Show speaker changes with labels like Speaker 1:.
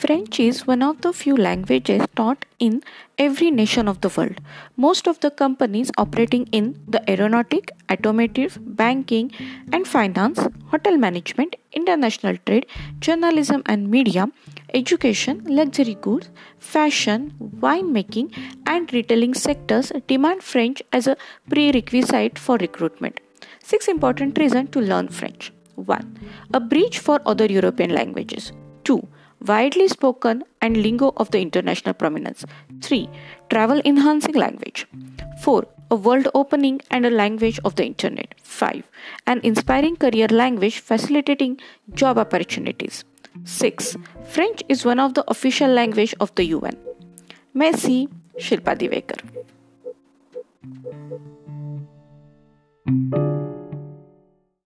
Speaker 1: French is one of the few languages taught in every nation of the world. Most of the companies operating in the aeronautic, automotive, banking and finance, hotel management, international trade, journalism and media, education, luxury goods, fashion, winemaking and retailing sectors demand French as a prerequisite for recruitment. Six important reasons to learn French. 1. A bridge for other European languages. 2 widely spoken and lingo of the international prominence. 3. Travel enhancing language. 4. A world opening and a language of the internet. 5. An inspiring career language facilitating job opportunities. 6. French is one of the official language of the UN. Messi Shilpa Divekar.